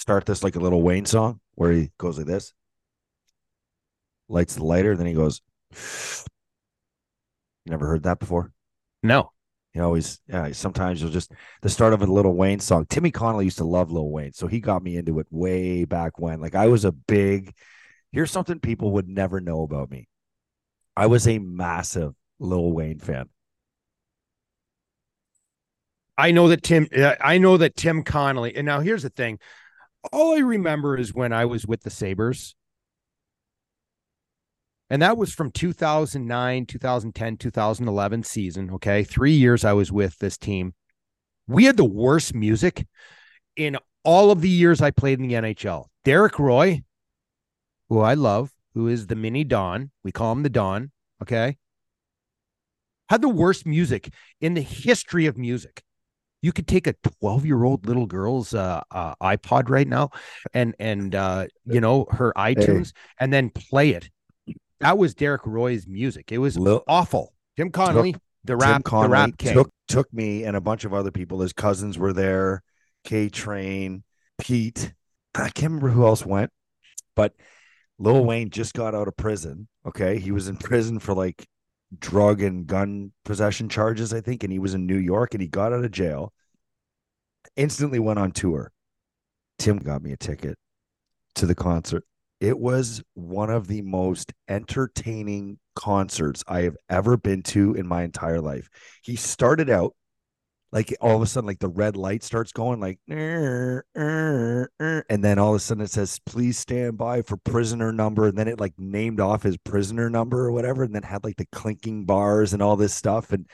Start this like a Lil Wayne song where he goes like this, lights the lighter, then he goes. Never heard that before. No. He always, yeah. Sometimes you'll just the start of a Lil Wayne song. Timmy Connolly used to love Lil Wayne, so he got me into it way back when. Like I was a big. Here's something people would never know about me. I was a massive Lil Wayne fan. I know that Tim. I know that Tim Connolly. And now here's the thing: all I remember is when I was with the Sabres, and that was from 2009, 2010, 2011 season. Okay, three years I was with this team. We had the worst music in all of the years I played in the NHL. Derek Roy, who I love, who is the mini Don. We call him the Don. Okay. Had the worst music in the history of music you could take a 12 year old little girl's uh, uh, iPod right now and and uh, you know her iTunes and then play it. That was Derek Roy's music. It was Lil- awful. Tim Connolly, the Tim rap, Connolly the rap king. took took me and a bunch of other people. His cousins were there. K Train, Pete. I can't remember who else went, but Lil Wayne just got out of prison. Okay, he was in prison for like drug and gun possession charges, I think, and he was in New York and he got out of jail. Instantly went on tour. Tim got me a ticket to the concert. It was one of the most entertaining concerts I have ever been to in my entire life. He started out like all of a sudden, like the red light starts going, like, "Er, er, er," and then all of a sudden it says, "Please stand by for prisoner number," and then it like named off his prisoner number or whatever, and then had like the clinking bars and all this stuff, and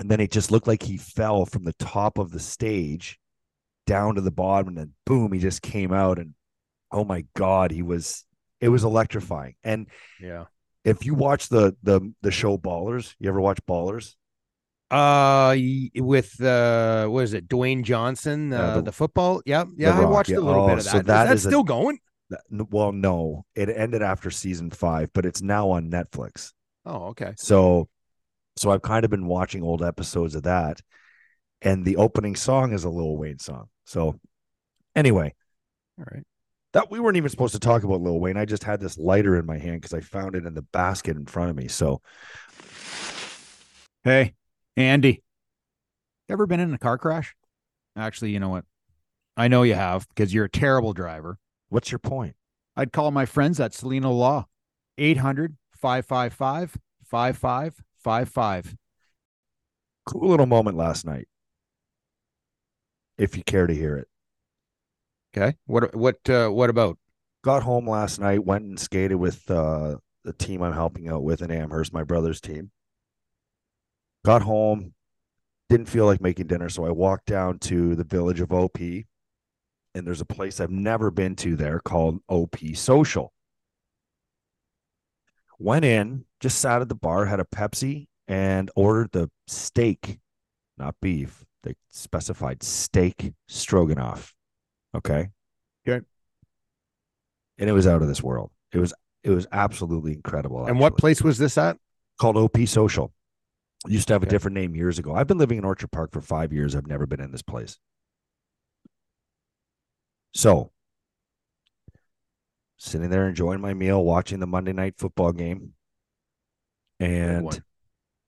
and then it just looked like he fell from the top of the stage down to the bottom, and then boom, he just came out, and oh my god, he was it was electrifying, and Yeah. if you watch the the the show Ballers, you ever watch Ballers? Uh, with uh, what is it? Dwayne Johnson, uh, Yeah, the, the- football. Yeah, yeah. I Rock, watched yeah. a little Oh, bit of that. so Is that that is a- still going? That- Well, no, it ended after season five, but it's now on Netflix. Oh, okay. So, so I've kind of been watching old episodes of that, and the opening song is a Lil Wayne song. So, anyway, All right. that we weren't even supposed to talk about Lil Wayne. I just had this lighter in my hand because I found it in the basket in front of me. So, Hey, Andy, ever been in a car crash? Actually, you know what? I know you have because you're a terrible driver. what's your point? I'd call my friends at Selena Law, 800 555 5555. Cool little moment last night. If you care to hear it. Okay. What? What? Uh, what about? got home last night, went and skated with uh, the team I'm helping out with in Amherst, my brother's team. Got home, didn't feel like making dinner, so I walked down to the village of OP, and there's a place I've never been to there called OP Social. Went in, just sat at the bar, had a Pepsi, and ordered the steak, not beef. They specified steak stroganoff. Okay. Okay. And it was out of this world. It was it was absolutely incredible. And what place was this at? called OP Social. Used to have a different name years ago. I've been living in Orchard Park for five years. I've never been in this place. So, sitting there enjoying my meal, watching the Monday night football game. And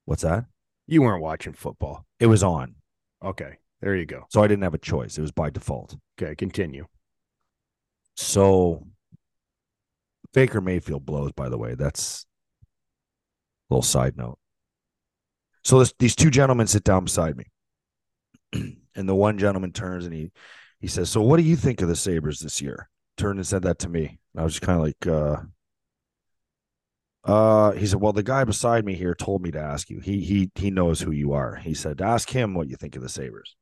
what's that? You weren't watching football. It was on. Okay. There you go. So I didn't have a choice. It was by default. Okay. Continue. So Baker Mayfield blows, by the way. That's a little side note. So this, these two gentlemen sit down beside me. and the one gentleman turns and he he says, So what do you think of the Sabres this year? Turned and said that to me. And I was just kind of like, uh, Uh, he said, "Well, the guy beside me here told me to ask you. He he he knows who you are." He said, "Ask him what you think of the Sabres.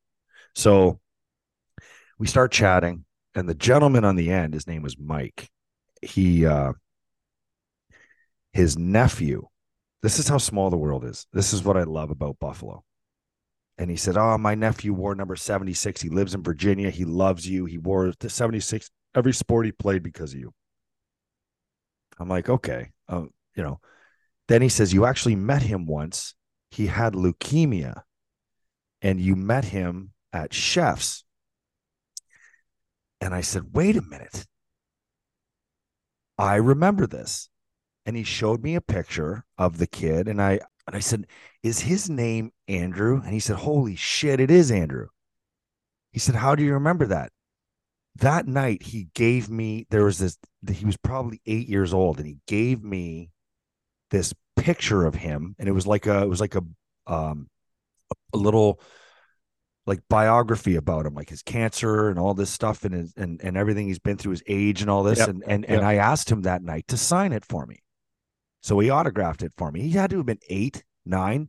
So we start chatting, and the gentleman on the end, his name was Mike. He uh, his nephew. This is how small the world is. This is what I love about Buffalo. And he said, "Oh, my nephew wore number seventy six. He lives in Virginia. He loves you. He wore the seventy six every sport he played because of you." I'm like, okay, um, you know. Then he says, You actually met him once. He had leukemia, and you met him at Chef's. And I said, Wait a minute. I remember this. And he showed me a picture of the kid. And I and I said, Is his name Andrew? And he said, Holy shit, it is Andrew. He said, How do you remember that? That night he gave me there was this he was probably eight years old, and he gave me this picture of him and it was like a it was like a um a little like biography about him like his cancer and all this stuff and his and, and everything he's been through his age and all this Yep. and and, Yep. and i asked him that night to sign it for me so he autographed it for me he had to have been eight nine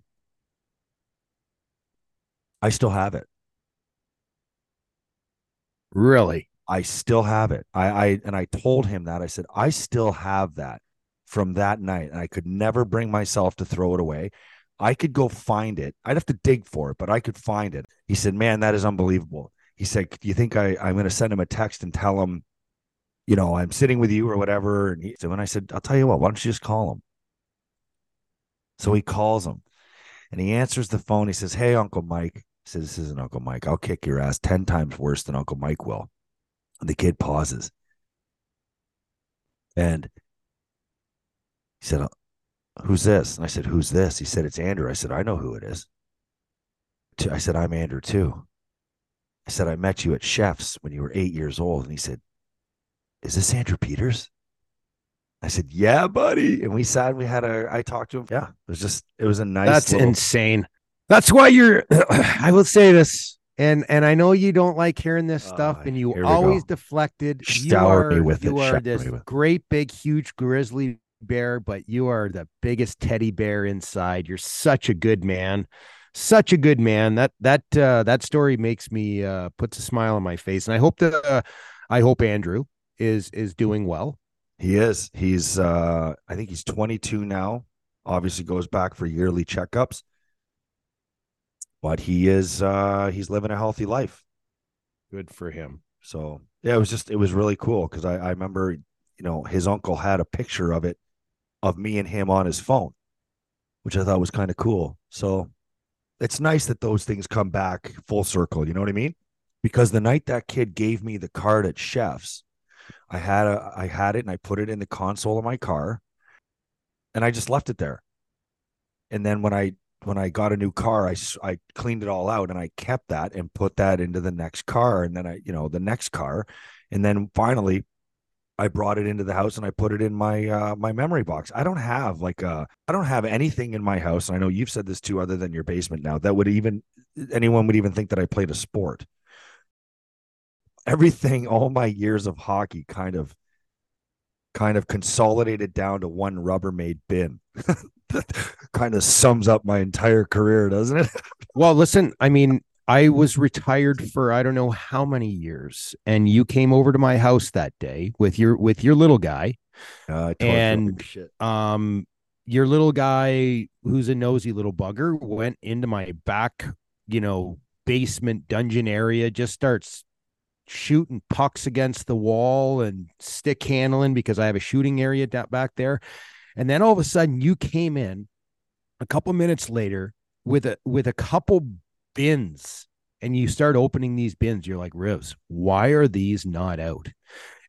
i still have it Really? I still have it. I, I and I told him that I said I still have that from that night, and I could never bring myself to throw it away. I could go find it. I'd have to dig for it, but I could find it. He said, "Man, that is unbelievable." He said, "Do you think I, I'm going to send him a text and tell him, you know, I'm sitting with you or whatever?" And he said, "When I said, I'll tell you what, why don't you just call him?" So he calls him, and he answers the phone. He says, "Hey, Uncle Mike." He says, "This isn't Uncle Mike. I'll kick your ass ten times worse than Uncle Mike will." And the kid pauses. And he said, "Uh, Who's this? And I said, Who's this? He said, It's Andrew. I said, I know who it is. I said, I'm Andrew too. I said, I met you at Chef's when you were eight years old. And he said, Is this Andrew Peters? I said, Yeah, buddy. And we sat, we had a, I talked to him. Yeah. It was just, it was a nice, That's little- insane. That's why you're I will say this. And and I know you don't like hearing this stuff, Ah, and you always go. deflected. You are, me with you it, are shower this great big huge grizzly bear, but you are the biggest teddy bear inside. You're such a good man. Such a good man. That that uh that story makes me uh puts a smile on my face. And I hope that uh, I hope Andrew is is doing well. He is. He's uh I think he's 22 now. Obviously goes back for yearly checkups. But he is uh he's living a healthy life. Good for him. So yeah, it was just it was really cool because I, I remember, you know, his uncle had a picture of it of me and him on his phone, which I thought was kind of cool. So it's nice that those things come back full circle, you know what I mean? Because the night that kid gave me the card at Chef's, I had a I had it and I put it in the console of my car and I just left it there. And then when I when I got a new car, I I cleaned it all out and I kept that and put that into the next car and then I you know the next car, and then finally, I brought it into the house and I put it in my uh, my memory box. I don't have like uh I don't have anything in my house. And I know you've said this too, other than your basement now that would even anyone would even think that I played a sport. Everything, all my years of hockey, kind of kind of consolidated down to one Rubbermaid bin. that kind of sums up my entire career, doesn't it? Well, listen, I mean, I was retired for I don't know how many years, and you came over to my house that day with your with your little guy. Uh, I tore through And- Um, your little guy, who's a nosy little bugger, went into my back, you know, basement dungeon area, just starts shooting pucks against the wall and stick handling because I have a shooting area da- back there. And then all of a sudden you came in a couple minutes later with a with a couple bins and you start opening these bins. You're like, Rivs, why are these not out?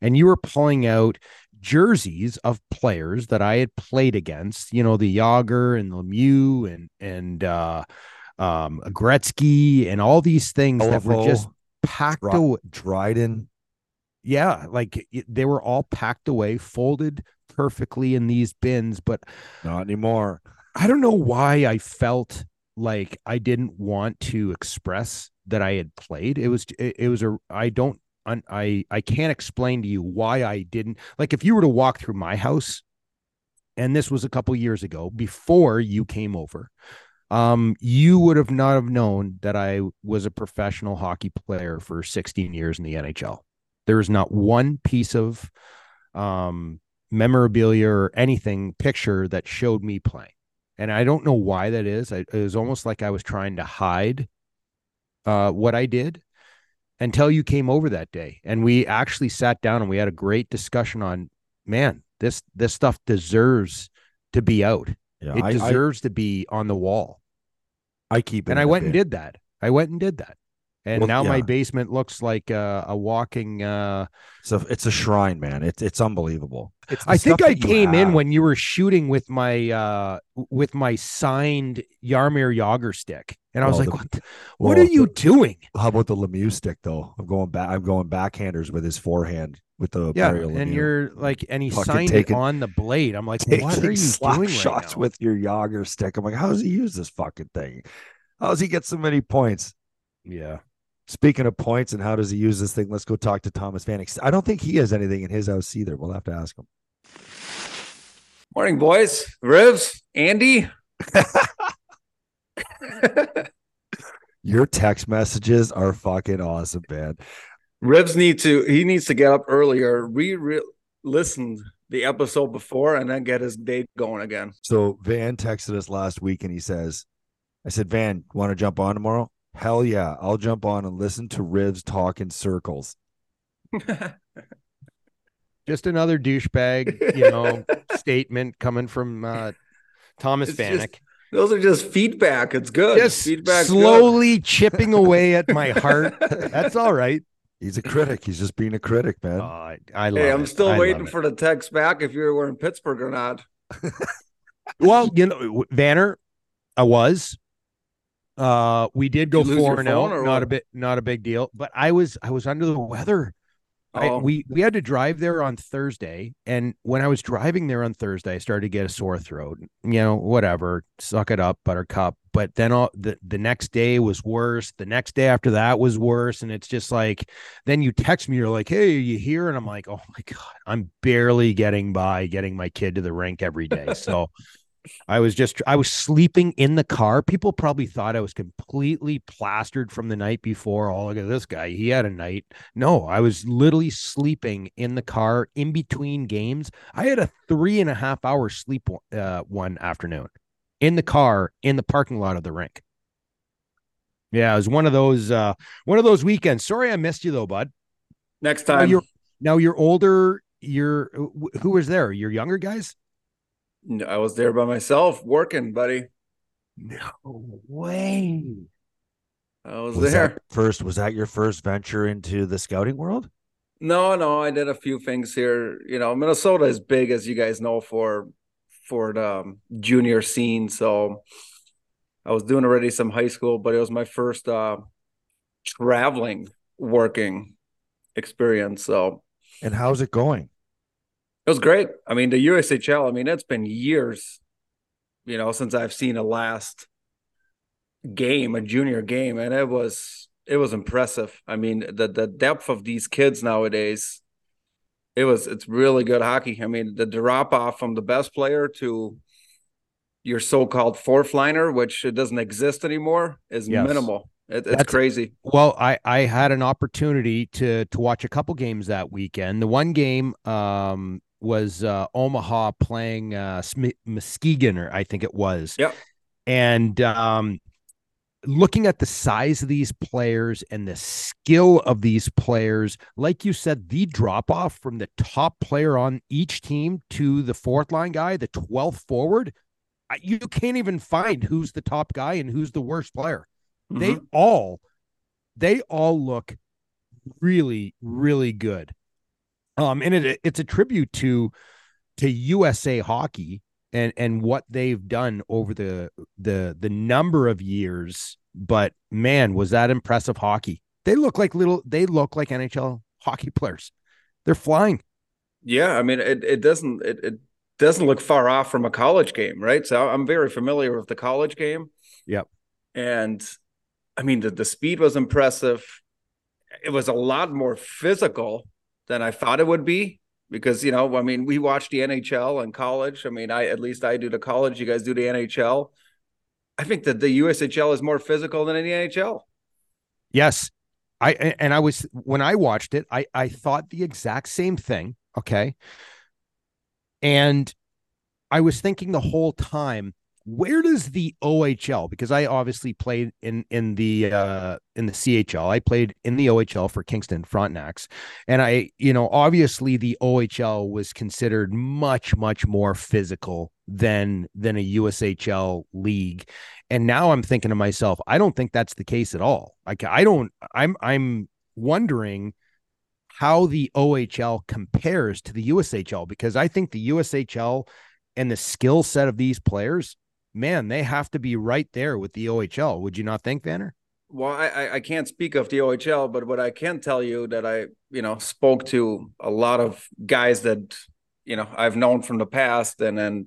And you were pulling out jerseys of players that I had played against, you know, the Jagr and Lemieux and and uh um Gretzky and all these things that were just packed Dry- away. Dryden. Yeah, like it- they were all packed away, folded perfectly in these bins, but Not anymore. I don't know why I felt like I didn't want to express that I had played. It was it, it was a I don't I I can't explain to you why I didn't like if you were to walk through my house and this was a couple years ago before you came over, um, you would have not have known that I was a professional hockey player for 16 years in the NHL. There is not one piece of um, memorabilia or anything picture that showed me playing. And I don't know why that is. I, it was almost like I was trying to hide uh, what I did until you came over that day. And we actually sat down and we had a great discussion on, man, this this stuff deserves to be out. Yeah, it I, deserves to be on the wall. I, keep it. And I went and did that. I went and did that. And Well, now my basement looks like uh, a walking uh, So it's a shrine, man. It's it's unbelievable. It's I think I came in when you were shooting with my uh with my signed Jaromir Jagr stick. And I was Well, like, the- what the- what well, are you the- doing? How about the Lemieux stick though? I'm going back. I'm going backhanders with his forehand with the Yeah. And Lemieux. you're like and he Fucking signed taking- it on the blade. I'm like, what are you doing right shots now? with your Yager stick. I'm like, how does he use this fucking thing? How does he get so many points? yeah. Speaking of points and how does he use this thing, let's go talk to Thomas Vanek. I don't think he has anything in his house either. We'll have to ask him. Morning, boys. Rivs, Andy. Your text messages are fucking awesome, man. Rivs need to. He needs to get up earlier, re, re listen the episode before, and then get his day going again. So Van texted us last week and he says, I said, Van, want to jump on tomorrow? Hell yeah. I'll jump on and listen to Rivs talk in circles. Just another douchebag, you know, statement coming from uh Thomas It's just Vanek. Those are just feedback. It's good. Just feedback. slowly chipping away at my heart. That's all right. He's a critic. He's just being a critic, man. Oh, I, I love Hey, I'm it. still I waiting for the text back if you were in Pittsburgh or not. Well, you know, Vanner, I was. Uh, we did go Did you lose your four and zero. or Not a bit, not a big deal. But I was, I was under the weather. I, Oh. we we had to drive there on Thursday, and when I was driving there on Thursday, I started to get a sore throat. You know, whatever, suck it up, Buttercup. But then all the the next day was worse. The next day after that was worse, and it's just like, then you text me, you're like, "Hey, are you here?" And I'm like, "Oh my god, I'm barely getting by, getting my kid to the rink every day." So. I was just I was sleeping in the car. People probably thought I was completely plastered from the night before. Oh, look at this guy. He had a night. No, I was literally sleeping in the car in between games. I had a three and a half hour sleep uh, one afternoon in the car in the parking lot of the rink. Yeah, it was one of those uh one of those weekends. Sorry I missed you though, bud. Next Now time. you're now you're older. You're who was there? Your younger guys? No, I was there by myself working, buddy. No way. I was, Was there. first? Was that your first venture into the scouting world? No, no, I did a few things here. You know, Minnesota is big, as you guys know, for for the um, junior scene. So I was doing already some high school, but it was my first uh, traveling working experience. So And how's it going? It was great. I mean, the USHL. I mean, it's been years, you know, since I've seen a last game, a junior game, and it was it was impressive. I mean, the the depth of these kids nowadays, it was it's really good hockey. I mean, the drop off from the best player to your so-called fourth liner, which it doesn't exist anymore, is Yes. minimal. It, it's That's- crazy. Well, I I had an opportunity to to watch a couple games that weekend. The one game um was uh Omaha playing uh Muskegon or I think it was. Yep. And um looking at the size of these players and the skill of these players, like you said, the drop off from the top player on each team to the fourth line guy, the 12th forward, you can't even find who's the top guy and who's the worst player they Mhm. all they all look really really good um and it it's a tribute to to USA hockey and and what they've done over the the the number of years but man was that impressive hockey they look like little they look like NHL hockey players they're flying Yeah, I mean it it doesn't it, it doesn't look far off from a college game, right? So I'm very familiar with the college game. Yep. And I mean the, the speed was impressive. It was a lot more physical than I thought it would be. because you know, I mean, we watch the NHL in college. I mean, I at least I do the college. You guys do the NHL. I think that the USHL is more physical than the NHL. Yes, I and I was when I watched it, I I thought the exact same thing. Okay, and I was thinking the whole time where does the OHL because I obviously played in in the uh in the CHL I played in the OHL for Kingston Frontenacs. And I you know obviously the OHL was considered much much more physical than than a USHL league. And now I'm thinking to myself I don't think that's the case at all. Like I don't I'm I'm wondering how the OHL compares to the USHL because I think the USHL and the skill set of these players man, they have to be right there with the OHL. Would you not think, Vanner? Well, I, I can't speak of the OHL, but what I can tell you that I, you know, spoke to a lot of guys that, you know, I've known from the past and then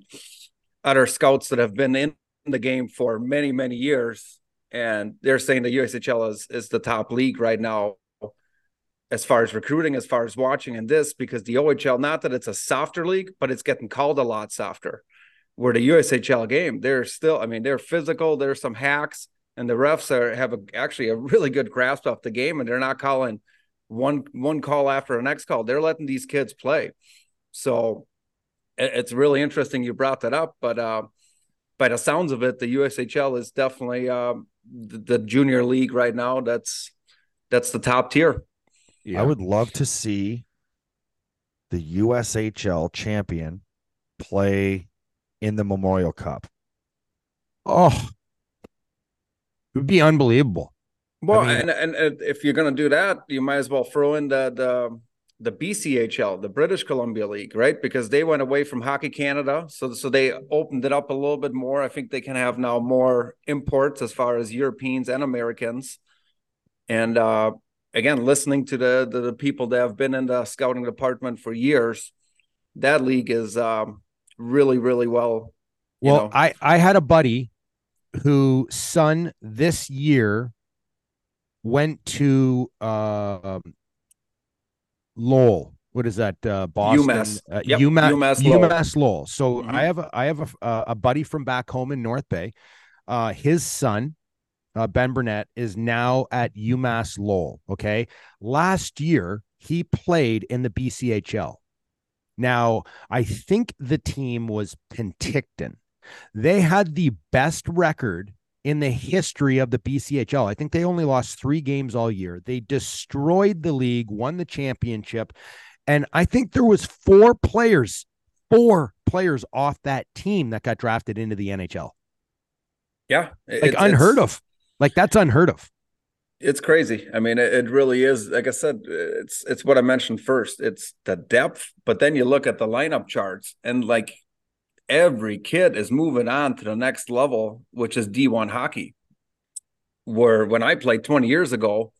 other scouts that have been in the game for many, many years. And they're saying the USHL is, is the top league right now as far as recruiting, as far as watching and this, because the OHL, not that it's a softer league, but it's getting called a lot softer where the USHL game, they're still, I mean, they're physical. There's some hacks, and the refs are have a, actually a really good grasp of the game, and they're not calling one one call after the next call. They're letting these kids play. So it's really interesting you brought that up, but uh, by the sounds of it, the USHL is definitely uh, the, the, junior league right now. That's that's the top tier. Yeah. I would love to see the USHL champion play in the Memorial Cup. Oh, it would be unbelievable. Well, I mean, and, and if you're going to do that, you might as well throw in the the the BCHL, the British Columbia League, right? Because they went away from Hockey Canada, so so they opened it up a little bit more. I think they can have now more imports as far as Europeans and Americans. And uh, again, listening to the, the, the people that have been in the scouting department for years, that league is um, really, really well. Well, know. I I had a buddy who son this year went to uh, Lowell. What is that? Uh, Boston, UMass, uh, yep. UMass, UMass, Lowell. UMass Lowell. So mm-hmm. I have a, I have a, a buddy from back home in North Bay. Uh, his son, uh, Ben Burnett, is now at UMass Lowell. Okay, last year he played in the BCHL. Now, I think the team was Penticton. They had the best record in the history of the BCHL. I think they only lost three games all year. They destroyed the league, won the championship, and I think there was four players, four players off that team that got drafted into the NHL. Yeah, like unheard of. Like that's unheard of it's crazy. I mean, it, it, really is. Like I said, it's it's what I mentioned first. It's the depth, but then you look at the lineup charts, and like every kid is moving on to the next level, which is D1 hockey. Where when I played 20 years ago,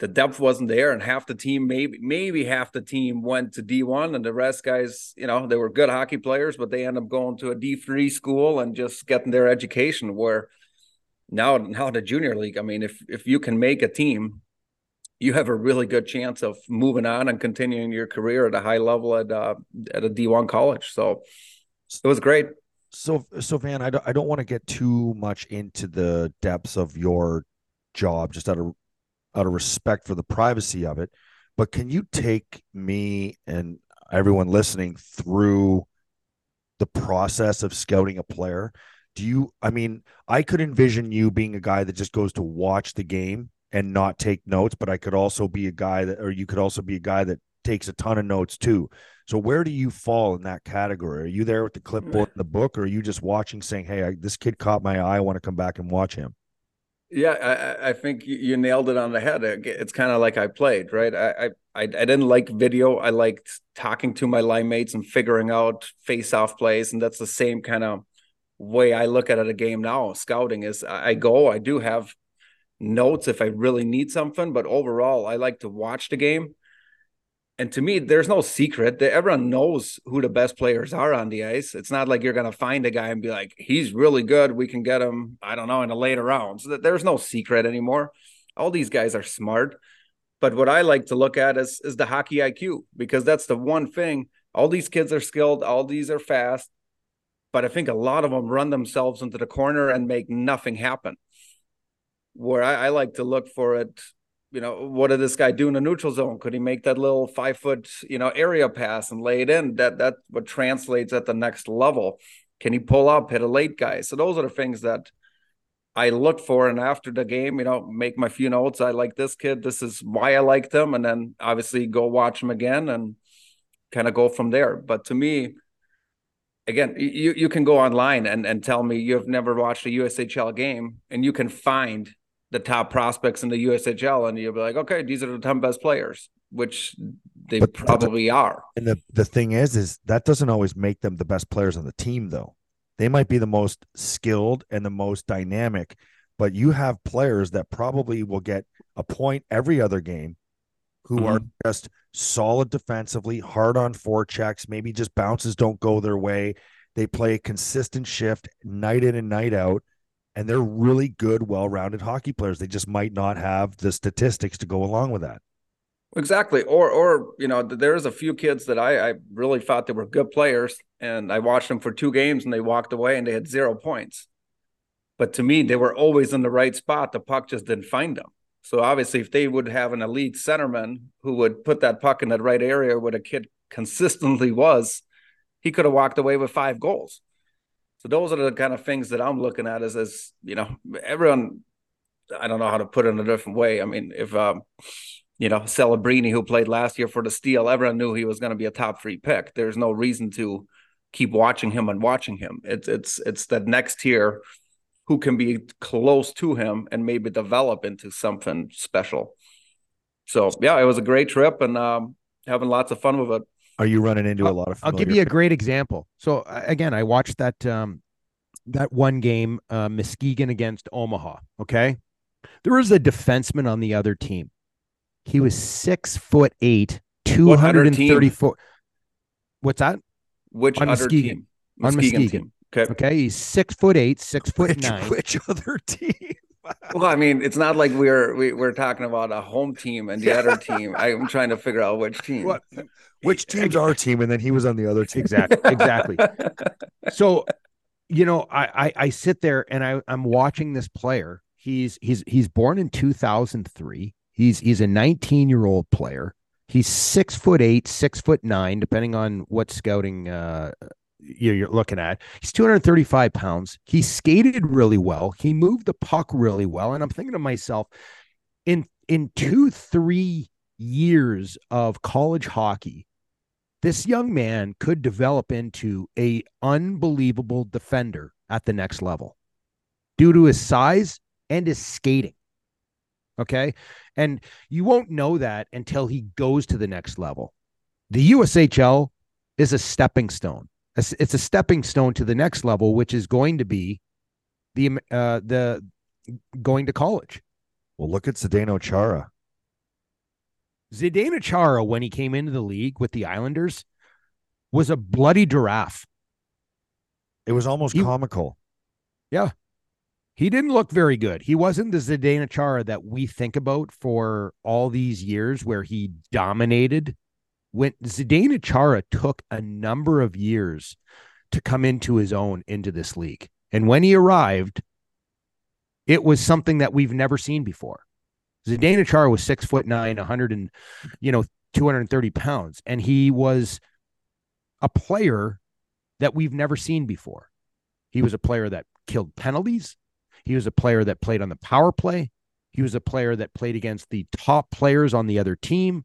the depth wasn't there, and half the team, maybe maybe half the team went to D1, and the rest guys, you know, they were good hockey players, but they end up going to a D3 school and just getting their education. Where now now the junior league i mean if if you can make a team you have a really good chance of moving on and continuing your career at a high level at uh, at a d1 college. So it was great. So so van i don't, I don't want to get too much into the depths of your job just out of out of respect for the privacy of it but can you take me and everyone listening through the process of scouting a player do you i mean i could envision you being a guy that just goes to watch the game and not take notes but i could also be a guy that or you could also be a guy that takes a ton of notes too. So where do you fall in that category? Are you there with the clipboard mm. in the book or are you just watching saying hey I, this kid caught my eye i want to come back and watch him yeah i, I think you nailed it on the head. It's kind of like i played right? I, I I, didn't like video. I liked talking to my line mates and figuring out face off plays. And that's the same kind of way I look at it a game now, scouting is I go, I do have notes if I really need something, but overall, I like to watch the game. And to me, there's no secret that everyone knows who the best players are on the ice. It's not like you're going to find a guy and be like, he's really good. We can get him, I don't know, in a later round. So there's no secret anymore. All these guys are smart. But what I like to look at is is the hockey IQ because that's the one thing. All these kids are skilled, all these are fast, but I think a lot of them run themselves into the corner and make nothing happen. Where I, I like to look for it, you know, what did this guy do in the neutral zone? Could he make that little five foot, you know, area pass and lay it in? That that what translates at the next level. Can he pull up, hit a late guy? So those are the things that I look for. And after the game, you know, make my few notes. I like this kid. This is why I like them. And then obviously go watch him again and kind of go from there. But to me, again, you, you can go online and, and tell me you've never watched a USHL game and you can find the top prospects in the USHL and you'll be like, okay, these are the 10 best players, which they but probably are. And the, the thing is, is that doesn't always make them the best players on the team though. They might be the most skilled and the most dynamic, but you have players that probably will get a point every other game who mm-hmm. are just solid defensively, hard on four checks, maybe just bounces don't go their way. They play a consistent shift night in and night out, and they're really good, well rounded hockey players. They just might not have the statistics to go along with that. Exactly. Or, or you know, there's a few kids that I, I really thought they were good players, and I watched them for two games, and they walked away, and they had zero points. But to me, they were always in the right spot. The puck just didn't find them. So obviously, if they would have an elite centerman who would put that puck in that right area where the kid consistently was, he could have walked away with five goals. So those are the kind of things that I'm looking at as as you know, everyone. I don't know how to put it in a different way. I mean, if um, you know, Celebrini, who played last year for the Steel, everyone knew he was going to be a top three pick. There's no reason to keep watching him and watching him. It's it's it's that next tier who can be close to him and maybe develop into something special. So yeah, it was a great trip and um, having lots of fun with it. Are you running into I'll, a lot of? I'll give you a great example. So again, I watched that um, that one game, uh, Muskegon against Omaha. Okay, there was a defenseman on the other team. He was six foot eight, two hundred and thirty four. What's that? Which on other Muskegon. team? Muskegon on Muskegon. Team. Okay. Okay. He's six foot eight, six foot which, nine. Which other team? well, I mean, it's not like we're we, are we are talking about a home team and the other team. I'm trying to figure out which team. What? Which team's our team, and then he was on the other team. Exactly. Exactly. so, you know, I, I I sit there and I I'm watching this player. He's he's he's born in 2003. He's he's a 19 year old player. He's six foot eight, six foot nine, depending on what scouting uh, you're looking at. He's 235 pounds. He skated really well. He moved the puck really well. And I'm thinking to myself, in in two, three years of college hockey, this young man could develop into a unbelievable defender at the next level due to his size and his skating. Okay. And you won't know that until he goes to the next level. The USHL is a stepping stone it's a stepping stone to the next level, which is going to be the uh, the going to college. Well, look at Zdeno Chara. Zdeno Chara, when he came into the league with the Islanders, was a bloody giraffe. It was almost he, comical. Yeah. He didn't look very good. He wasn't the Zdeno Chara that we think about for all these years where he dominated when Zdeno Chara took a number of years to come into his own into this league. And when he arrived, it was something that we've never seen before. Zdeno Chara was six foot nine, 100 and, you know, 230 pounds. And he was a player that we've never seen before. He was a player that killed penalties. He was a player that played on the power play. He was a player that played against the top players on the other team.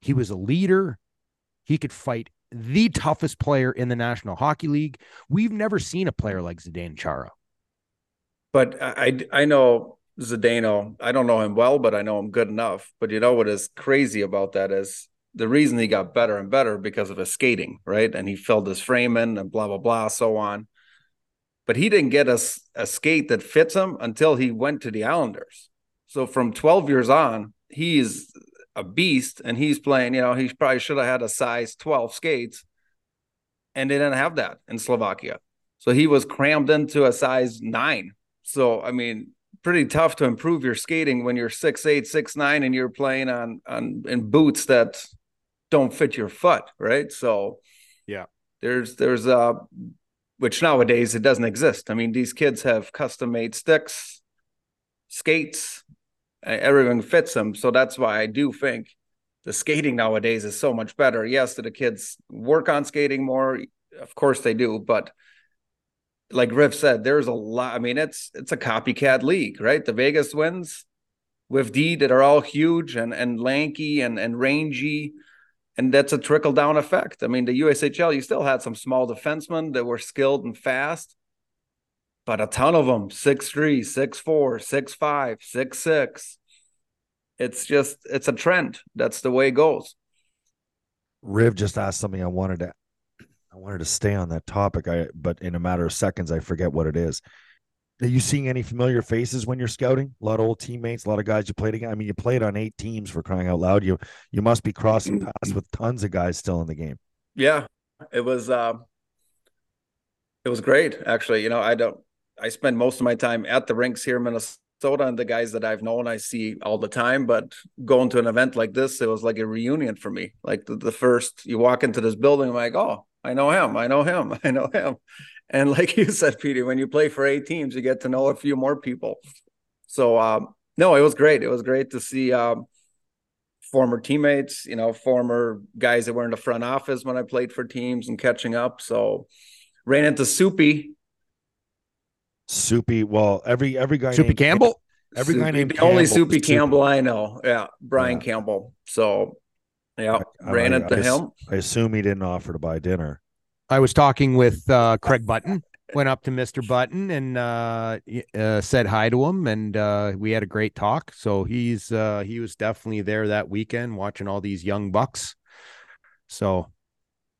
He was a leader. He could fight the toughest player in the National Hockey League. We've never seen a player like Zdeno Chara. But I I know Zdeno. I don't know him well, but I know him good enough. But you know what is crazy about that is the reason he got better and better because of his skating, right? And he filled his frame in and blah blah blah, so on. But he didn't get a, a skate that fits him until he went to the Islanders. So from 12 years on, he's a beast and he's playing, you know, he probably should have had a size 12 skates and they didn't have that in Slovakia. So he was crammed into a size nine. So, I mean, pretty tough to improve your skating when you're six eight, six nine, and you're playing on on in boots that don't fit your foot, right? So Yeah. there's there's uh which nowadays it doesn't exist. I mean, these kids have custom made sticks, skates, everything fits them. So that's why I do think the skating nowadays is so much better. Yes, do the kids work on skating more? Of course they do, but like Riff said, there's a lot. I mean, it's it's a copycat league, right? The Vegas wins with D that are all huge and and lanky and and rangy, and that's a trickle down effect. I mean, the USHL, you still had some small defensemen that were skilled and fast, but a ton of them six three, six four, six five, six six. It's just it's a trend. That's the way it goes. Riv just asked something I wanted to I wanted to stay on that topic. I but in a matter of seconds I forget what it is. Are you seeing any familiar faces when you're scouting? A lot of old teammates, a lot of guys you played against. I mean, you played on eight teams for crying out loud. You you must be crossing paths with tons of guys still in the game. Yeah, it was uh, it was great actually. You know, I don't I spend most of my time at the rinks here in Minnesota and the guys that I've known I see all the time, but going to an event like this, it was like a reunion for me. Like the, the first you walk into this building, I'm like, oh, I know him, I know him, I know him. And like you said, Peter, when you play for eight teams, you get to know a few more people. So um, no, it was great. It was great to see um, former teammates, you know, former guys that were in the front office when I played for teams and catching up. So ran into Soupy. Soupy, well, every every guy Soupy named- Campbell. Every guy Soupy, named the only Campbell Soupy is Soupy. Campbell I know. Yeah, Brian Yeah. Campbell. So yeah, I- ran I- into I ass- him. I assume he didn't offer to buy dinner. I was talking with uh, Craig Button. Went up to Mr. Button and uh, uh, said hi to him, and uh, we had a great talk. So he's uh, he was definitely there that weekend watching all these young bucks. So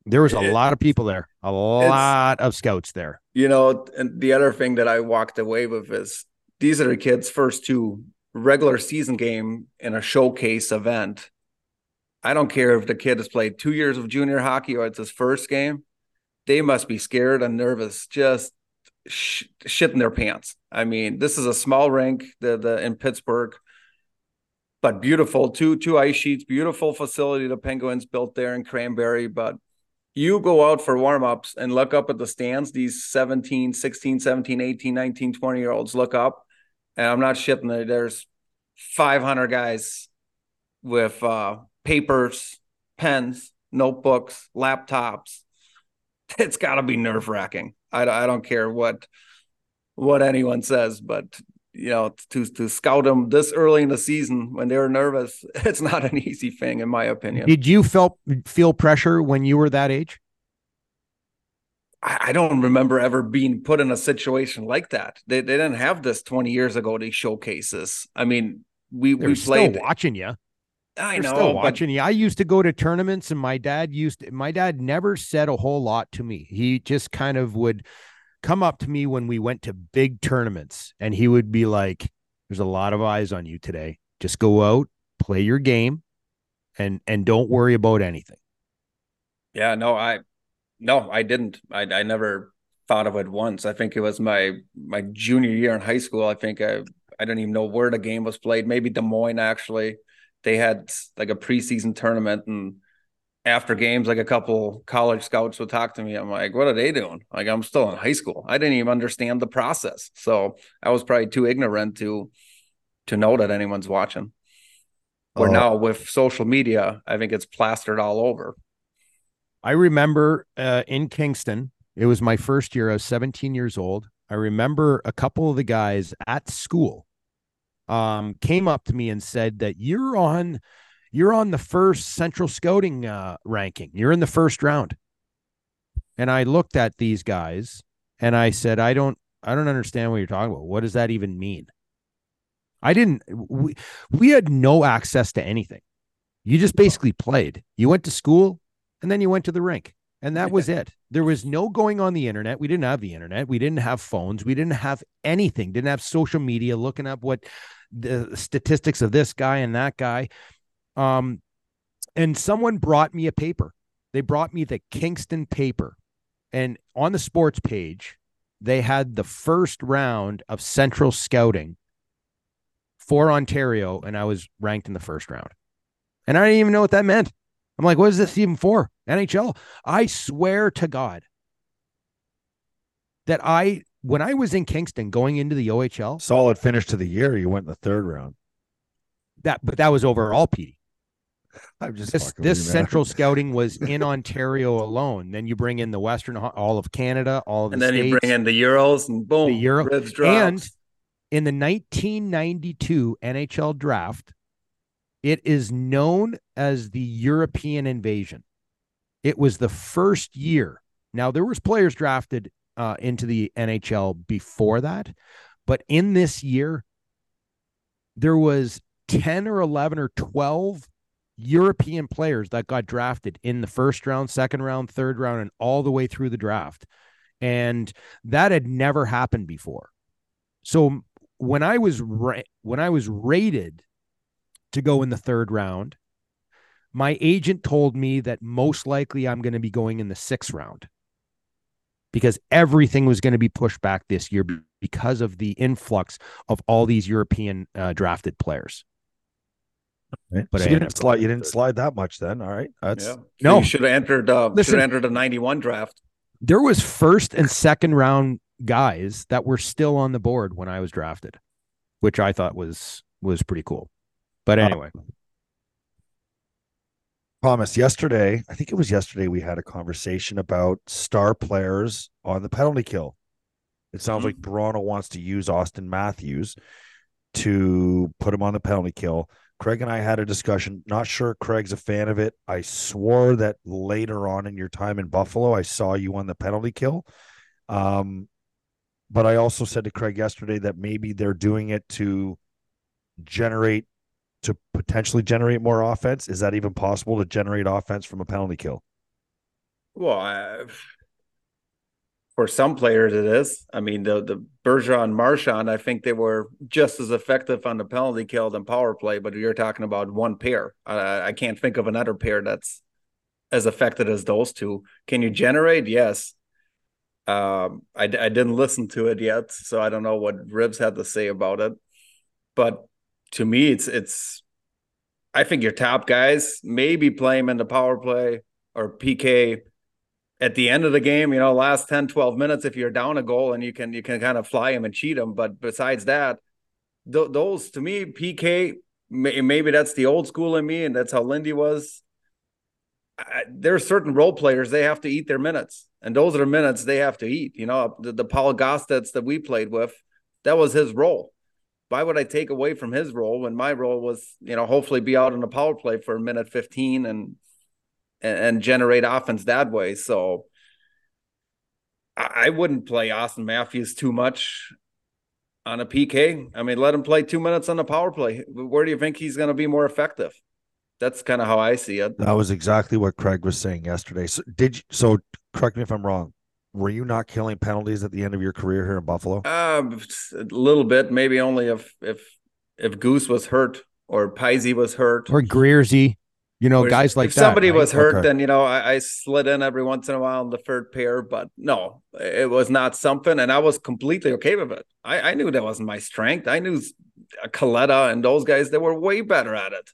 there was a It- lot of people there, a lot of scouts there. You know, and the other thing that I walked away with is these are the kids' first two regular season game in a showcase event. I don't care if the kid has played two years of junior hockey or it's his first game. They must be scared and nervous, just sh- shit in their pants. I mean, this is a small rink, the the in Pittsburgh, but beautiful. Two two ice sheets, beautiful facility the Penguins built there in Cranberry. But you go out for warm-ups and look up at the stands, these 17, 16, 17, 18, 19, 20 year olds look up, and I'm not shitting there. There's 500 guys with uh, papers, pens, notebooks, laptops. It's got to be nerve wracking. I, I don't care what what anyone says, but you know, to to scout them this early in the season when they're nervous, it's not an easy thing, in my opinion. Did you felt feel pressure when you were that age? I, I don't remember ever being put in a situation like that. They they didn't have this 20 years ago. These showcases. I mean, we They're we played. still watching you. I They're know, still but watching you. I used to go to tournaments, and my dad used. My dad never said a whole lot to me. He just kind of would come up to me when we went to big tournaments, and he would be like, "There's a lot of eyes on you today. Just go out, play your game, and and don't worry about anything." Yeah, no, I no, I didn't. I I never thought of it once. I think it was my my junior year in high school. I think I I don't even know where the game was played. Maybe Des Moines actually. They had like a preseason tournament and after games, like a couple college scouts would talk to me. I'm like, what are they doing? Like I'm still in high school. I didn't even understand the process. So I was probably too ignorant to to know that anyone's watching. Where Oh. now with social media, I think it's plastered all over. I remember uh, in Kingston, it was my first year. I was 17 years old. I remember a couple of the guys at school um, came up to me and said that you're on you're on the first central scouting uh, ranking. You're in the first round. And I looked at these guys and I said, I don't I don't understand what you're talking about. What does that even mean? I didn't we, we had no access to anything. You just basically played. You went to school and then you went to the rink. And that was it. There was no going on the internet. We didn't have the internet. We didn't have phones. We didn't have anything. Didn't have social media looking up what the statistics of this guy and that guy. Um, and someone brought me a paper. They brought me the Kingston paper. And on the sports page, they had the first round of Central Scouting for Ontario, and I was ranked in the first round. And I didn't even know what that meant. I'm like, what is this even for? NHL? I swear to God that I, when I was in Kingston going into the OHL, Solid finish to the year. You went in the third round. that, but that was overall, Petey. I'm just This this you, central scouting was in Ontario alone. Then you bring in the Western, all of Canada, all of the And the then you bring in the Euros and boom, The Euro- ribs and in the 1992 NHL draft, it is known as the European invasion. It was the first year. Now there was players drafted uh, into the NHL before that, but in this year, there was 10 or 11 or 12 European players that got drafted in the first round, second round, third round, and all the way through the draft. And that had never happened before. So when I was ra- when I was rated to go in the third round, my agent told me that most likely I'm going to be going in the sixth round because everything was going to be pushed back this year because of the influx of all these European uh, drafted players. Right. But So you didn't slide. You didn't slide that much then. All right. That's yeah. No. you should have entered. Uh, should Listen. have entered a '91 draft. There was first and second round guys that were still on the board when I was drafted, which I thought was was pretty cool. But Uh, anyway, Thomas, yesterday, I think it was yesterday, we had a conversation about star players on the penalty kill. It sounds Mhm. like Toronto wants to use Auston Matthews to put him on the penalty kill. Craig and I had a discussion. Not sure Craig's a fan of it. I swore that later on in your time in Buffalo, I saw you on the penalty kill. Um, but I also said to Craig yesterday that maybe they're doing it to generate to potentially generate more offense? Is that even possible to generate offense from a penalty kill? Well, I, for some players, it is. I mean, the the Bergeron, Marchand, I think they were just as effective on the penalty kill than power play. But you're talking about one pair. I, I can't think of another pair that's as effective as those two. Can you generate? Yes. Um, I, I didn't listen to it yet, so I don't know what Ribs had to say about it. But to me, it's it's. I think your top guys maybe play him in the power play or PK at the end of the game, you know, last 10, 12 minutes, if you're down a goal and you can you can kind of fly him and cheat him. But besides that, th- those to me, PK, may- maybe that's the old school in me, and that's how Lindy was. I, there are certain role players they have to eat their minutes, and those are minutes they have to eat. You know, the, the Paul Gaustad that we played with, that was his role. Why would I take away from his role when my role was, you know, hopefully be out in the power play for a minute 15 and and, and generate offense that way. So I, I wouldn't play Auston Matthews too much on a PK. I mean, let him play two minutes on the power play. Where do you think he's going to be more effective? That's kind of how I see it. That was exactly what Craig was saying yesterday. So did you, so correct me if I'm wrong. Were you not killing penalties at the end of your career here in Buffalo? Um, a little bit, maybe only if if if Goose was hurt or Pisey was hurt. or Greersy, you know, if- guys like if that. somebody right? was hurt, Okay. then you know I, I slid in every once in a while in the third pair, but no, it was not something, and I was completely okay with it. I, I knew that wasn't my strength. I knew uh, Kaleta and those guys they were way better at it.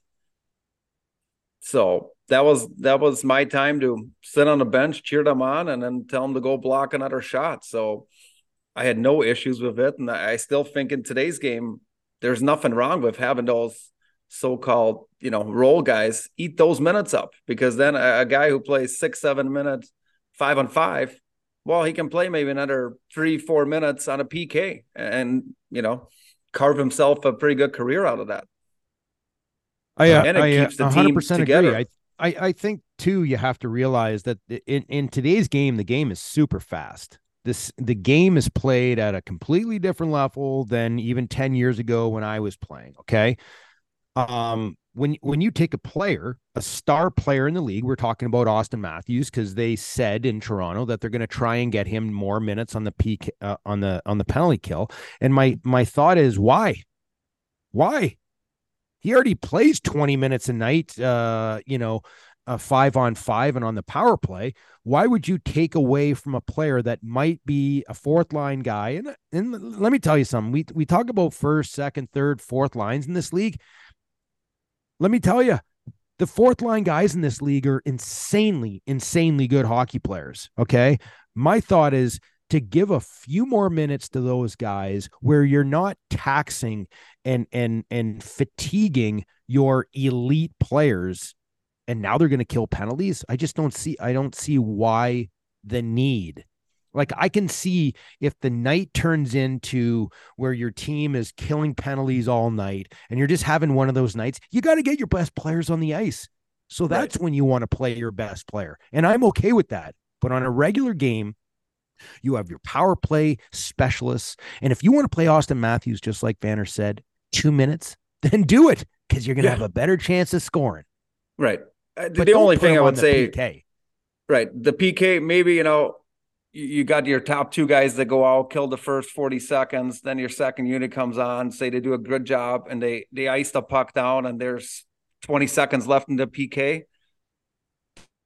So that was that was my time to sit on the bench, cheer them on, and then tell them to go block another shot. So I had no issues with it, and I still think in today's game, there's nothing wrong with having those so-called you know role guys eat those minutes up because then a, a guy who plays six seven minutes five on five well he can play maybe another three four minutes on a pk and you know carve himself a pretty good career out of that I, uh, And it I, uh, keeps the 100% team agree. I, I, I think too, you have to realize that in, in today's game, the game is super fast. This the game is played at a completely different level than even 10 years ago when I was playing. Okay. Um, when when you take a player, a star player in the league, we're talking about Auston Matthews because they said in Toronto that they're going to try and get him more minutes on the peak uh, on the on the penalty kill. And my my thought is why, why? he already plays 20 minutes a night uh you know a five on five and on the power play, why would you take away from a player that might be a fourth line guy? And and let me tell you something. We we talk about first, second, third, fourth lines in this league. Let me tell you, the fourth line guys in this league are insanely, insanely good hockey players. Okay. My thought is to give a few more minutes to those guys where you're not taxing and and and fatiguing your elite players and now they're going to kill penalties i just don't see i don't see why the need like i can see if the night turns into where your team is killing penalties all night and you're just having one of those nights you got to get your best players on the ice so that's right. when you want to play your best player and i'm okay with that but on a regular game you have your power play specialists. And if you want to play Auston Matthews, just like Vanner said, two minutes, then do it because you're going to yeah. have a better chance of scoring. Right. Uh, the only thing I would say, PK. right. The PK, maybe, you know, you got your top two guys that go out, kill the first 40 seconds. Then your second unit comes on, say they do a good job and they, they ice the puck down and there's 20 seconds left in the PK.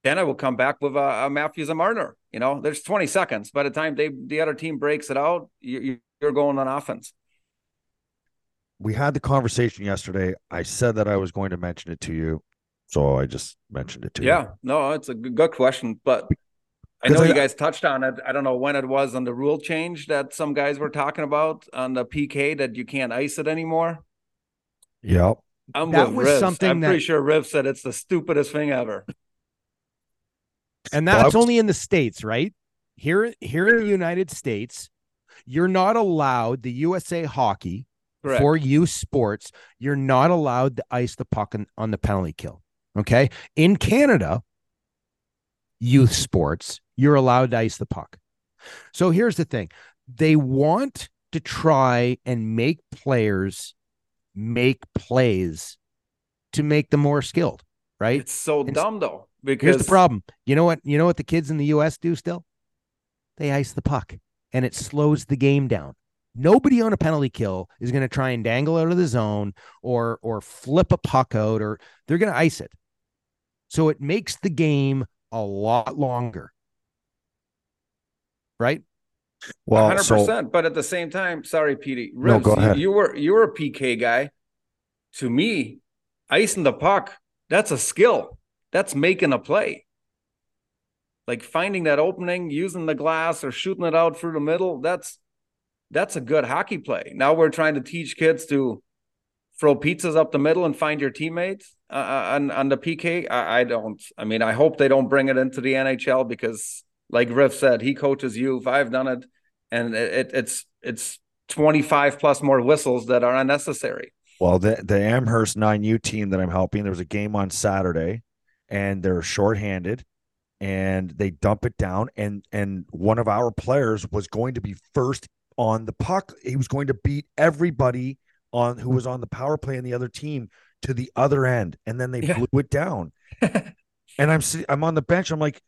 Then I will come back with a, a Matthews and Marner you know, there's 20 seconds. By the time they the other team breaks it out, you, you're going on offense. We had the conversation yesterday. I said that I was going to mention it to you, so I just mentioned it to yeah, you. Yeah, no, it's a good question, but I know I, you guys touched on it. I don't know when it was on the rule change that some guys were talking about on the PK that you can't ice it anymore. Yep. I'm that was Rivs. something I'm that... pretty sure Riv said it's the stupidest thing ever. And that's only in the States, right? Here, here in the United States, you're not allowed the USA hockey Correct. for youth sports. You're not allowed to ice the puck on, on the penalty kill. Okay. In Canada, youth sports, you're allowed to ice the puck. So here's the thing they want to try and make players make plays to make them more skilled, right? It's so and dumb though. Because here's the problem. You know what? You know what the kids in the U.S. do still? They ice the puck, and it slows the game down. Nobody on a penalty kill is going to try and dangle out of the zone or or flip a puck out, or they're going to ice it. So it makes the game a lot longer, right? Well, hundred so, percent. But at the same time, sorry, Petey. no, go ahead. You, you were you were a PK guy. To me, icing the puck that's a skill that's making a play. Like finding that opening, using the glass or shooting it out through the middle, that's that's a good hockey play. Now we're trying to teach kids to throw pizzas up the middle and find your teammates uh, uh on on the PK. I, I, don't. I mean, I hope they don't bring it into the NHL because, like Riff said, he coaches youth. I've done it, and it, it, it's it's twenty five plus more whistles that are unnecessary. Well, the the Amherst 9U team that I'm helping, there was a game on Saturday and they're shorthanded and they dump it down and and one of our players was going to be first on the puck he was going to beat everybody on who was on the power play in the other team to the other end and then they yeah. blew it down and i'm i'm on the bench i'm like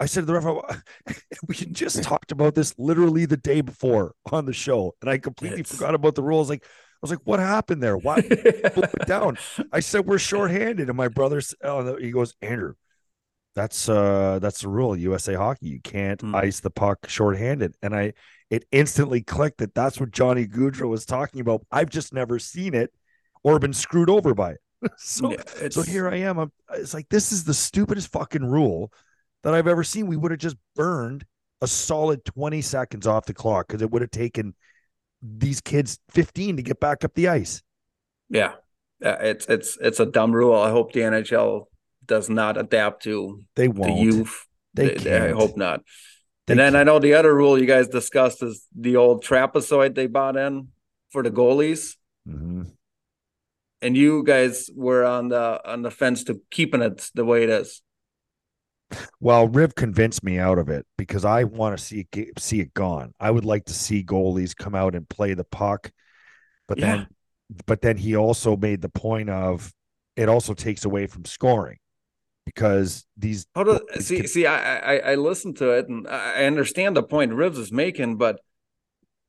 i said to the ref we just talked about this literally the day before on the show and i completely it's... forgot about the rules like I was like, "What happened there? Why it down?" I said, "We're shorthanded," and my brother, oh, he goes, "Andrew, that's uh, that's the rule. USA Hockey, you can't mm. ice the puck shorthanded." And I, it instantly clicked that that's what Johnny Gaudreau was talking about. I've just never seen it or been screwed over by it. so, yeah, so here I am. I'm, it's like this is the stupidest fucking rule that I've ever seen. We would have just burned a solid 20 seconds off the clock because it would have taken these kids 15 to get back up the ice. Yeah. yeah it's it's it's a dumb rule. I hope the NHL does not adapt to they won't. the youth. They, they can't. I hope not. And then. I know the other rule you guys discussed is the old trapezoid they bought in for the goalies. Mm-hmm. And you guys were on the on the fence to keeping it the way it is. Well, Riv convinced me out of it because I want to see it see it gone. I would like to see goalies come out and play the puck, but yeah. then, but then he also made the point of it also takes away from scoring because these. How do see? Can, see, I, I I listened to it and I understand the point Rivs is making, but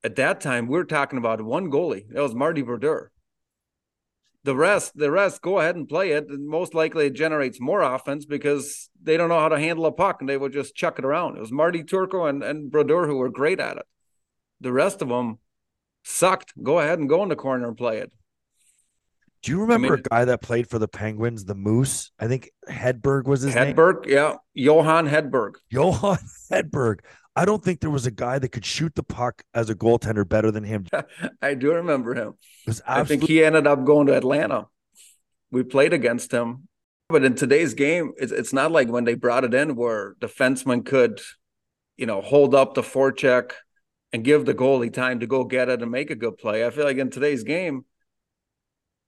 at that time we are talking about one goalie. That was Marty Brodeur. The rest, the rest, go ahead and play it. And most likely, it generates more offense because they don't know how to handle a puck, and they would just chuck it around. It was Marty Turco and and Brodeur who were great at it. The rest of them sucked. Go ahead and go in the corner and play it. Do you remember mean- a guy that played for the Penguins, the Moose? I think Hedberg was his name. Hedberg, yeah, Johan Hedberg. Johan Hedberg. I don't think there was a guy that could shoot the puck as a goaltender better than him. I do remember him. was I think he ended up going to Atlanta. We played against him. But in today's game, it's it's not like when they brought it in where defensemen could, you know, hold up the forecheck and give the goalie time to go get it and make a good play. I feel like in today's game,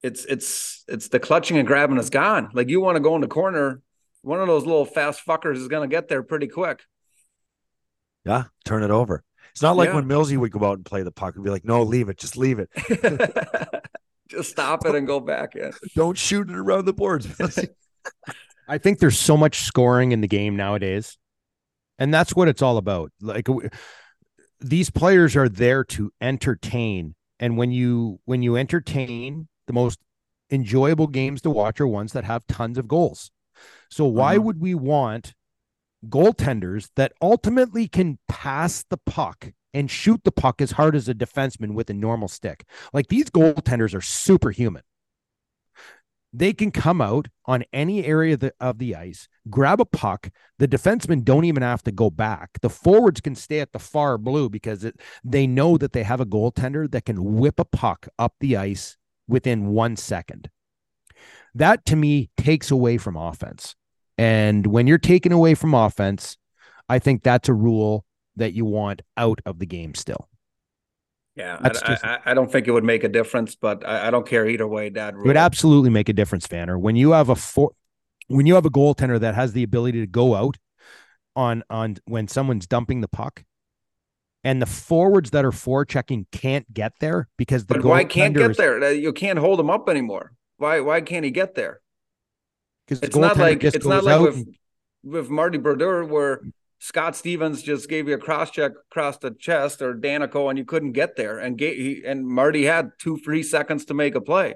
it's it's it's the clutching and grabbing is gone. Like you want to go in the corner, one of those little fast fuckers is gonna get there pretty quick. yeah, turn it over. It's not like Yeah. when Millsy would go out and play the puck and be like, no, leave it, just leave it. Just stop it and go back in. Don't shoot it around the boards. I think there's so much scoring in the game nowadays. And that's what it's all about. Like these players are there to entertain. And when you when you entertain, the most enjoyable games to watch are ones that have tons of goals. So why Mhm. would we want goaltenders that ultimately can pass the puck and shoot the puck as hard as a defenseman with a normal stick? Like these goaltenders are superhuman they can come out on any area of the, of the ice, grab a puck. The defensemen don't even have to go back. The forwards can stay at the far blue because it, they know that they have a goaltender that can whip a puck up the ice within one second. That to me takes away from offense. And when you're taken away from offense, I think that's a rule that you want out of the game still. Yeah, I, just- I, I don't think it would make a difference, but I, I don't care either way. Dad, It would absolutely make a difference, Vanner. When you have a four, when you have a goaltender that has the ability to go out on on when someone's dumping the puck, and the forwards that are forechecking can't get there because the But why can't get there? You can't hold him up anymore. Why? Why can't he get there? Because It's not like it's not like with with Marty Brodeur where Scott Stevens just gave you a cross check across the chest or Daneyko and you couldn't get there, and ga- he, and Marty had two free seconds to make a play.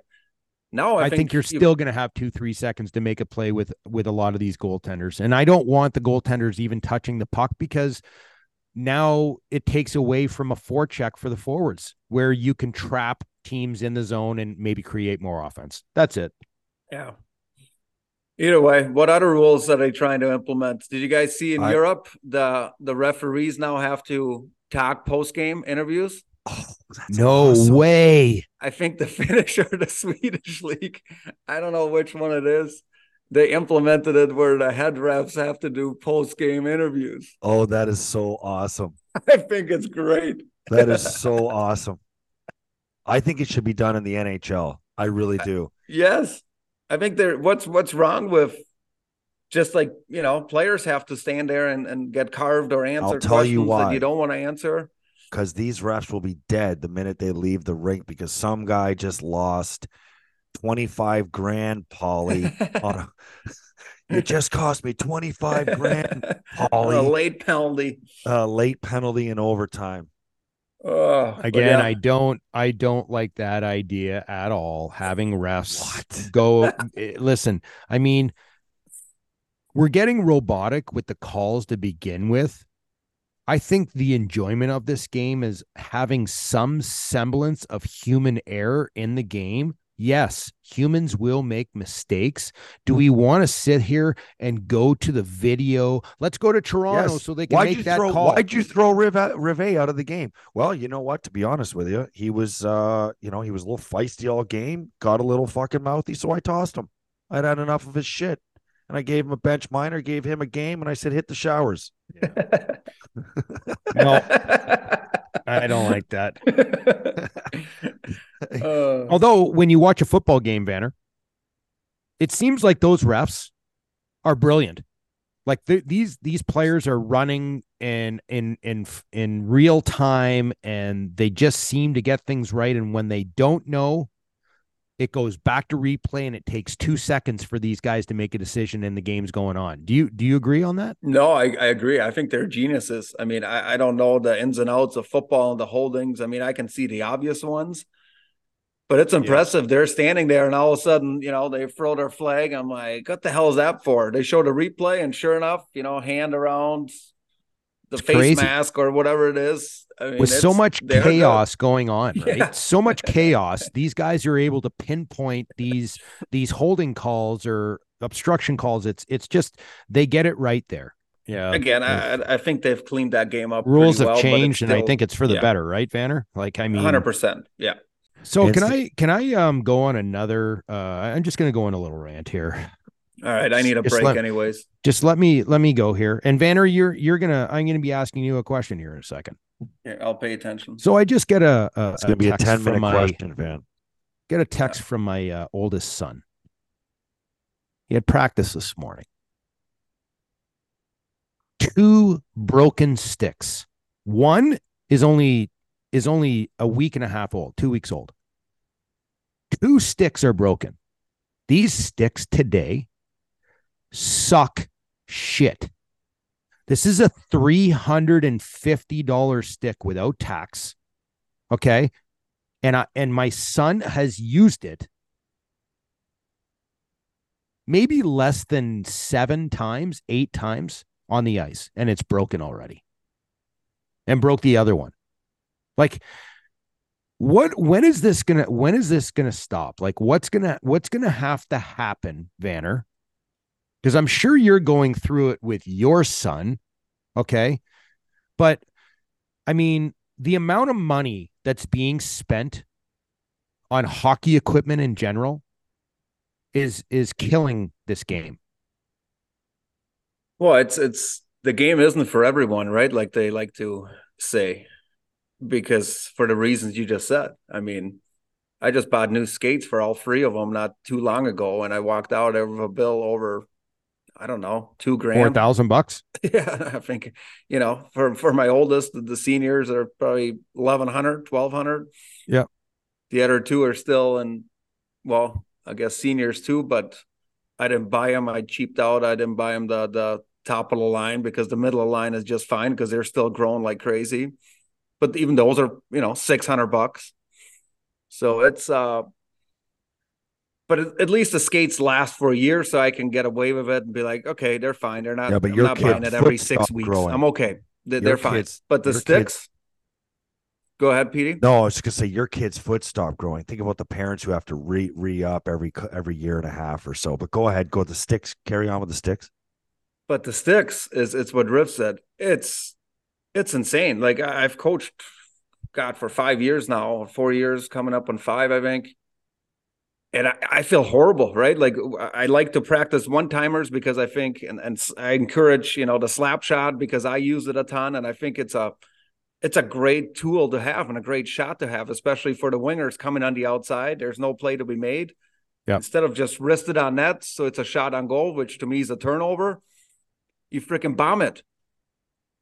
No, I, I, think, you're you- still going to have two, three seconds to make a play with with a lot of these goaltenders, and I don't want the goaltenders even touching the puck because now it takes away from a forecheck for the forwards where you can trap teams in the zone and maybe create more offense. That's it. Yeah. Either way, what other rules are they trying to implement? Did you guys see in I- Europe the the referees now have to talk post game interviews? Oh, that's No awesome. way. I think the Finnish or the Swedish league, I don't know which one it is. They implemented it where the head refs have to do post game interviews. Oh, that is so awesome. I think it's great. That is so awesome. I think it should be done in the NHL. I really do. Yes. I think there what's what's wrong with just like, you know, players have to stand there and, and get carved or answer I'll tell you why. that you don't want to answer. Because these refs will be dead the minute they leave the rink because some guy just lost 25 grand, Polly. a, it just cost me 25 grand, Polly. a late penalty. A late penalty in overtime. Oh, Again, yeah. I don't I don't like that idea at all. Having refs What? go eh, listen, I mean we're getting robotic with the calls to begin with. I think the enjoyment of this game is having some semblance of human error in the game. Yes, humans will make mistakes. Do we want to sit here and go to the video? Let's go to Toronto Yes. so they can Why'd make you that throw? call. Why'd you throw Rive out, Rive out of the game? Well, you know what? To be honest with you, he was, uh, you know, he was a little feisty all game. Got a little fucking mouthy, so I tossed him. I'd had enough of his shit, and I gave him a bench minor, gave him a game, and I said, hit the showers. No, I don't like that. Uh, Although when you watch a football game, Vanner, it seems like those refs are brilliant. Like th- these these players are running in in in in real time, and they just seem to get things right. And when they don't know, it goes back to replay, and it takes two seconds for these guys to make a decision, and the game's going on. Do you do you agree on that? No, I, I agree. I think they're geniuses. I mean, I, I don't know the ins and outs of football and the holdings. I mean, I can see the obvious ones, But it's impressive. They're standing there, and all of a sudden, you know, they throw their flag. I'm like, what the hell is that for? They showed a replay, and sure enough, you know, hand around the It's face crazy. mask or whatever it is. I mean, with so much chaos going on right Yeah. so much chaos these guys are able to pinpoint these these holding calls or obstruction calls it's it's just they get it right there yeah Again, I, I think they've cleaned that game up. rules have well, but it's changed and i think it's for the yeah. better right vanner like i mean 100%. Yeah. So It's can the- i can i um go on another uh i'm just gonna go on a little rant here All right. I need a Just break, let- anyways. just let me let me go here and vanner you're you're gonna i'm gonna be asking you a question here in a second Here, I'll pay attention. so i just get a, a It's gonna be a 10 minute my- question, Van. get a text from my uh, oldest son. He had practice this morning. Two broken sticks. One is only is only a week and a half old, two weeks old. Two sticks are broken. These sticks today suck shit. This is a $350 stick without tax. Okay and I and my son has used it maybe less than 7 times, 8 times on the ice and it's broken already. And broke the other one. Like what when is this to when is this to stop? Like what's to what's to have to happen, Vanner? Cuz I'm sure you're going through it with your son, okay? But I mean, the amount of money that's being spent on hockey equipment in general is is killing this game. Well, it's it's the game isn't for everyone, right? Like they like to say, because for the reasons you just said. I mean, I just bought new skates for all three of them not too long ago, and I walked out of a bill over, I don't know, two grand. 4000 bucks. Yeah, I think you know for for my oldest, the, the seniors are probably 1100, 1200. Yeah. The other two are still in, well, I guess seniors too, but I didn't buy them. I cheaped out. I didn't buy them the the top of the line because the middle of the line is just fine because they're still growing like crazy. But even those are you know six hundred bucks. So it's uh but at least the skates last for a year, so I can get away with it and be like, okay, they're fine. They're not. Yeah, but I'm your not buying it every six weeks. growing. I'm okay. They- Your They're fine. kids- but the your kids- sticks. Go ahead, Petey. No, I was just gonna say your kid's foot stopped growing. Think about the parents who have to re re up every every year and a half or so. But go ahead, go with the sticks. Carry on with the sticks. But the sticks is it's what Riff said. It's it's insane. Like I've coached, God, for five years now, four years coming up on five, I think. And I, I feel horrible, right? Like I like to practice one timers because I think, and, and I encourage, you know, the slap shot because I use it a ton, and I think it's a, it's a great tool to have and a great shot to have, especially for the wingers coming on the outside. There's no play to be made. Yep. Instead of just wristed on net, so it's a shot on goal, which to me is a turnover. You freaking bomb it,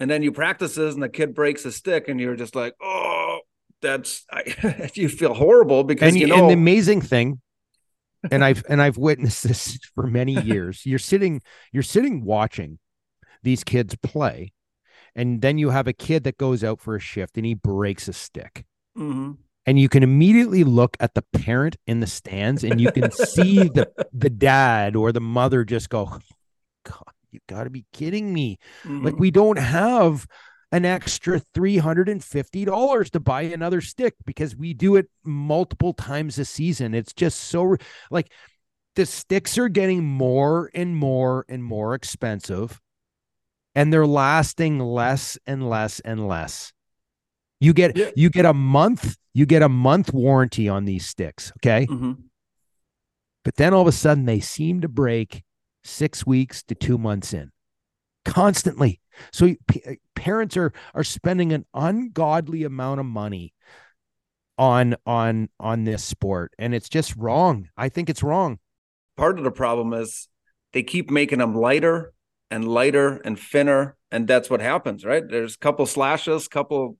and then you practices, and the kid breaks a stick, and you're just like, oh, that's I, you feel horrible because And, you know and the amazing thing and I've and I've witnessed this for many years. You're sitting you're sitting watching these kids play and then you have a kid that goes out for a shift and he breaks a stick. Mhm. and you can immediately look at the parent in the stands and you can see the the dad or the mother just go god you got to be kidding me like Mhm. we don't have an extra $350 to buy another stick because we do it multiple times a season it's just so like the sticks are getting more and more and more expensive and they're lasting less and less and less you get Yeah. you get a month you get a month warranty on these sticks okay Mhm. but then all of a sudden they seem to break 6 weeks to 2 months in constantly. So p- uh, parents are are spending an ungodly amount of money on on on this sport and it's just wrong. I think it's wrong. Part of the problem is they keep making them lighter and lighter and thinner and that's what happens right? There's a couple slashes couple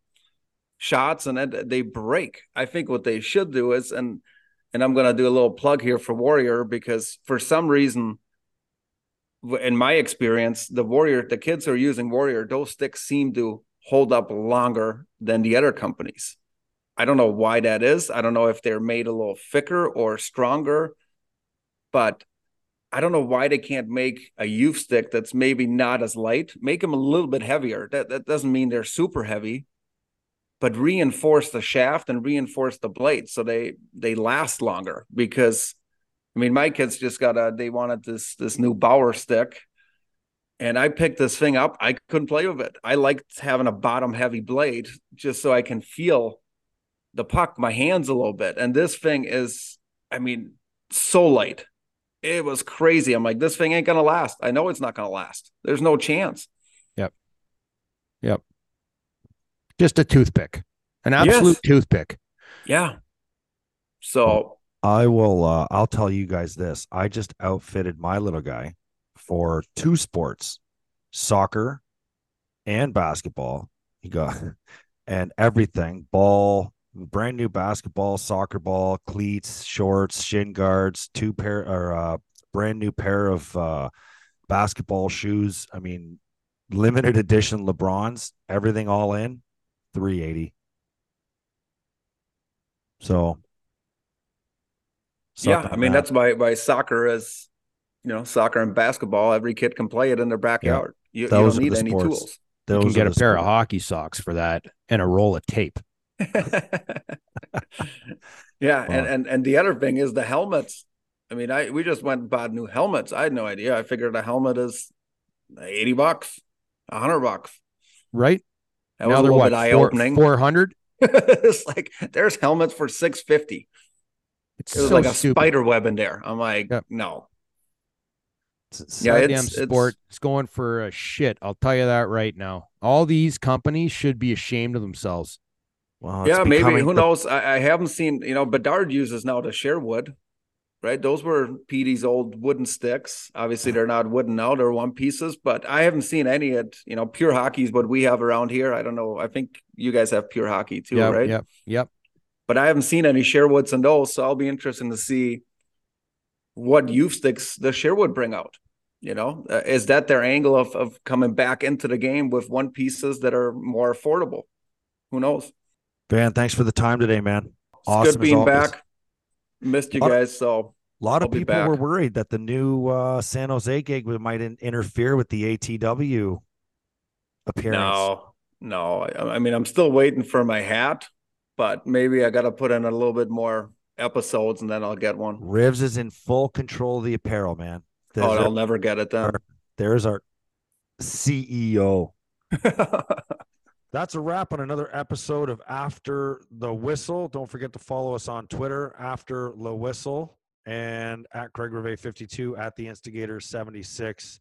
shots and then they break. I think what they should do is and and i'm going to do a little plug here for warrior because for some reason in my experience the warrior the kids are using warrior those sticks seem to hold up longer than the other companies I don't know why that is. I don't know if they're made a little thicker or stronger, but I don't know why they can't make a youth stick that's maybe not as light. Make them a little bit heavier. That that doesn't mean they're super heavy, but reinforce the shaft and reinforce the blade so they they last longer. Because I mean, my kids just got a they wanted this this new Bauer stick, and I picked this thing up. I couldn't play with it. I liked having a bottom heavy blade just so I can feel the puck, my hands a little bit. And this thing is, I mean, so light it was crazy. I'm like, this thing ain't gonna last. I know it's not gonna last. There's no chance. Yep. Yep. Just a toothpick, an absolute yes. toothpick. Yeah. So I will. uh I'll tell you guys this. I just outfitted my little guy for two sports, soccer and basketball. He got and everything ball brand new basketball, soccer ball, cleats, shorts, shin guards, two pair or uh, brand new pair of uh, basketball shoes. I mean, limited edition LeBrons, everything all in, 380. So yeah, I mean that. that's why why soccer is you know, soccer and basketball, every kid can play it in their backyard. Yeah. You, you, don't need any tools. Those you can get a pair sports. of hockey socks for that and a roll of tape. yeah, and, and and the other thing is the helmets. I mean, I we just went and bought new helmets. I had no idea. I figured a helmet is eighty bucks, hundred bucks. Right. That now was a little what, bit eye opening. Four hundred. it's like there's helmets for six fifty. It's it was so like a stupid. spider web in there. I'm like, yep. no. It's yeah, it's, sport. It's, it's going for a shit. I'll tell you that right now. All these companies should be ashamed of themselves. Well, yeah, maybe who the... knows? I, I, haven't seen. You know, Bedard uses now to Sherwood, right? Those were Petey's old wooden sticks. Obviously, they're not wooden now; they're one pieces. But I haven't seen any at you know pure hockey's what we have around here. I don't know. I think you guys have pure hockey too, yep, right? Yep. Yep. But I haven't seen any Sherwoods and those, so I'll be interested to see what youth sticks the Sherwood bring out. You know, uh, is that their angle of of coming back into the game with one pieces that are more affordable? Who knows? Van, thanks for the time today, man. It's awesome good being back. Missed you guys. So a lot of people were worried that the new uh, San Jose gig might in- interfere with the ATW appearance. No, no. I, I, mean, I'm still waiting for my hat, but maybe I got to put in a little bit more episodes and then I'll get one. Rivs is in full control of the apparel, man. Oh, there's oh, I'll never get it then. There's our CEO. That's a wrap on another episode of After the Whistle. Don't forget to follow us on Twitter, After the Whistle, and at Craig Rivet 52 at the Instigator 76.